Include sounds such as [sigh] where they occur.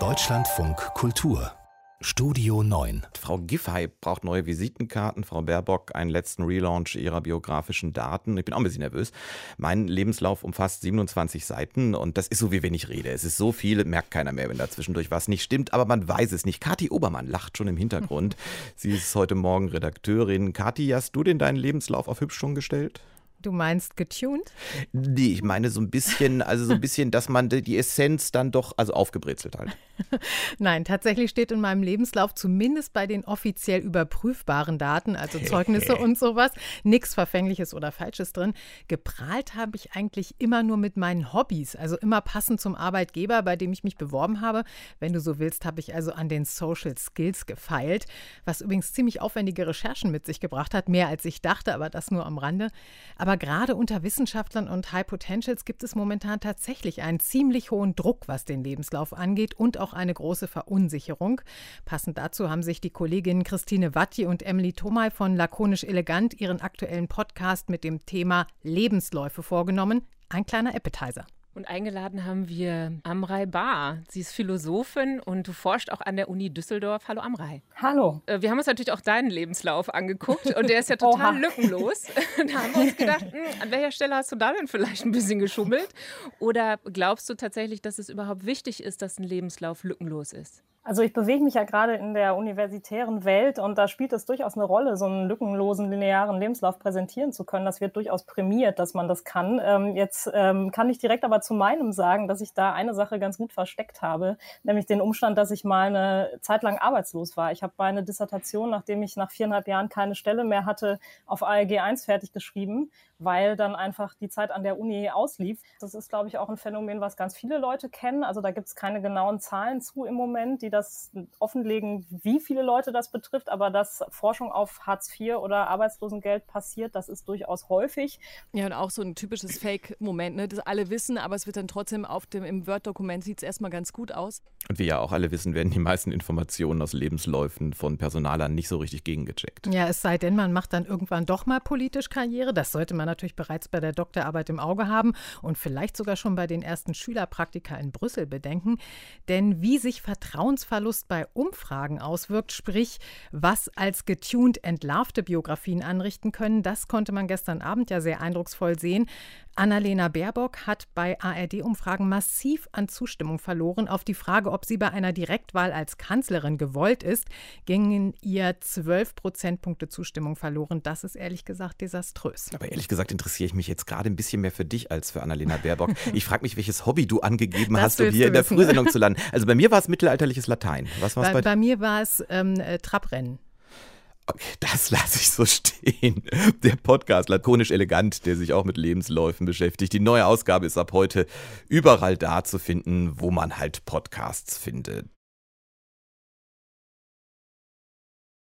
Deutschlandfunk Kultur Studio 9. Frau Giffey braucht neue Visitenkarten, Frau Baerbock einen letzten Relaunch ihrer biografischen Daten. Ich bin auch ein bisschen nervös. Mein Lebenslauf umfasst 27 Seiten und das ist so, wie wenn ich rede. Es ist so viel, merkt keiner mehr, wenn da zwischendurch was nicht stimmt, aber man weiß es nicht. Kathi Obermann lacht schon im Hintergrund. [laughs] Sie ist heute Morgen Redakteurin. Kathi, hast du denn deinen Lebenslauf auf hübsch schon gestellt? Du meinst getuned? Nee, ich meine so ein bisschen, also so ein bisschen, dass man die Essenz dann doch, also aufgebrezelt halt. [laughs] Nein, tatsächlich steht in meinem Lebenslauf zumindest bei den offiziell überprüfbaren Daten, also Zeugnisse und sowas, nichts Verfängliches oder Falsches drin. Geprahlt habe ich eigentlich immer nur mit meinen Hobbys, also immer passend zum Arbeitgeber, bei dem ich mich beworben habe. Wenn du so willst, habe ich also an den Social Skills gefeilt, was übrigens ziemlich aufwendige Recherchen mit sich gebracht hat, mehr als ich dachte, aber das nur am Rande. Aber aber gerade unter Wissenschaftlern und High Potentials gibt es momentan tatsächlich einen ziemlich hohen Druck, was den Lebenslauf angeht und auch eine große Verunsicherung. Passend dazu haben sich die Kolleginnen Christine Watti und Emily Thomay von Lakonisch Elegant ihren aktuellen Podcast mit dem Thema Lebensläufe vorgenommen. Ein kleiner Appetizer. Und eingeladen haben wir Amrei Bar. Sie ist Philosophin und du forscht auch an der Uni Düsseldorf. Hallo Amrei. Hallo. Äh, wir haben uns natürlich auch deinen Lebenslauf angeguckt und der ist ja [laughs] total lückenlos. [laughs] da haben wir uns gedacht, hm, an welcher Stelle hast du da denn vielleicht ein bisschen geschummelt? Oder glaubst du tatsächlich, dass es überhaupt wichtig ist, dass ein Lebenslauf lückenlos ist? Also ich bewege mich ja gerade in der universitären Welt und da spielt es durchaus eine Rolle, so einen lückenlosen, linearen Lebenslauf präsentieren zu können. Das wird durchaus prämiert, dass man das kann. Ähm, jetzt ähm, kann ich direkt aber zu meinem sagen, dass ich da eine Sache ganz gut versteckt habe, nämlich den Umstand, dass ich mal eine Zeit lang arbeitslos war. Ich habe meine Dissertation, nachdem ich nach viereinhalb Jahren keine Stelle mehr hatte, auf ALG 1 fertig geschrieben weil dann einfach die Zeit an der Uni auslief. Das ist, glaube ich, auch ein Phänomen, was ganz viele Leute kennen. Also da gibt es keine genauen Zahlen zu im Moment, die das offenlegen, wie viele Leute das betrifft. Aber dass Forschung auf Hartz IV oder Arbeitslosengeld passiert, das ist durchaus häufig. Ja, und auch so ein typisches Fake-Moment, ne? das alle wissen, aber es wird dann trotzdem auf dem im Word-Dokument sieht es erstmal ganz gut aus. Und wie ja auch alle wissen, werden die meisten Informationen aus Lebensläufen von Personalern nicht so richtig gegengecheckt. Ja, es sei denn, man macht dann irgendwann doch mal politisch Karriere. Das sollte man natürlich bereits bei der Doktorarbeit im Auge haben und vielleicht sogar schon bei den ersten Schülerpraktika in Brüssel bedenken. Denn wie sich Vertrauensverlust bei Umfragen auswirkt, sprich, was als getuned entlarvte Biografien anrichten können, das konnte man gestern Abend ja sehr eindrucksvoll sehen. Annalena Baerbock hat bei ARD-Umfragen massiv an Zustimmung verloren. Auf die Frage, ob sie bei einer Direktwahl als Kanzlerin gewollt ist, gingen ihr 12 Prozentpunkte Zustimmung verloren. Das ist ehrlich gesagt desaströs. Aber ehrlich gesagt interessiere ich mich jetzt gerade ein bisschen mehr für dich als für Annalena Baerbock. [laughs] Ich frage mich, welches Hobby du angegeben hast, um hier in der Frühsendung zu landen. Also bei mir war es mittelalterliches Latein. Was war bei, bei, mir war es ähm, äh, Trabrennen. Okay, [laughs] das lasse ich so stehen. Der Podcast lakonisch elegant, der sich auch mit Lebensläufen beschäftigt. Die neue Ausgabe ist ab heute überall da zu finden, wo man halt Podcasts findet.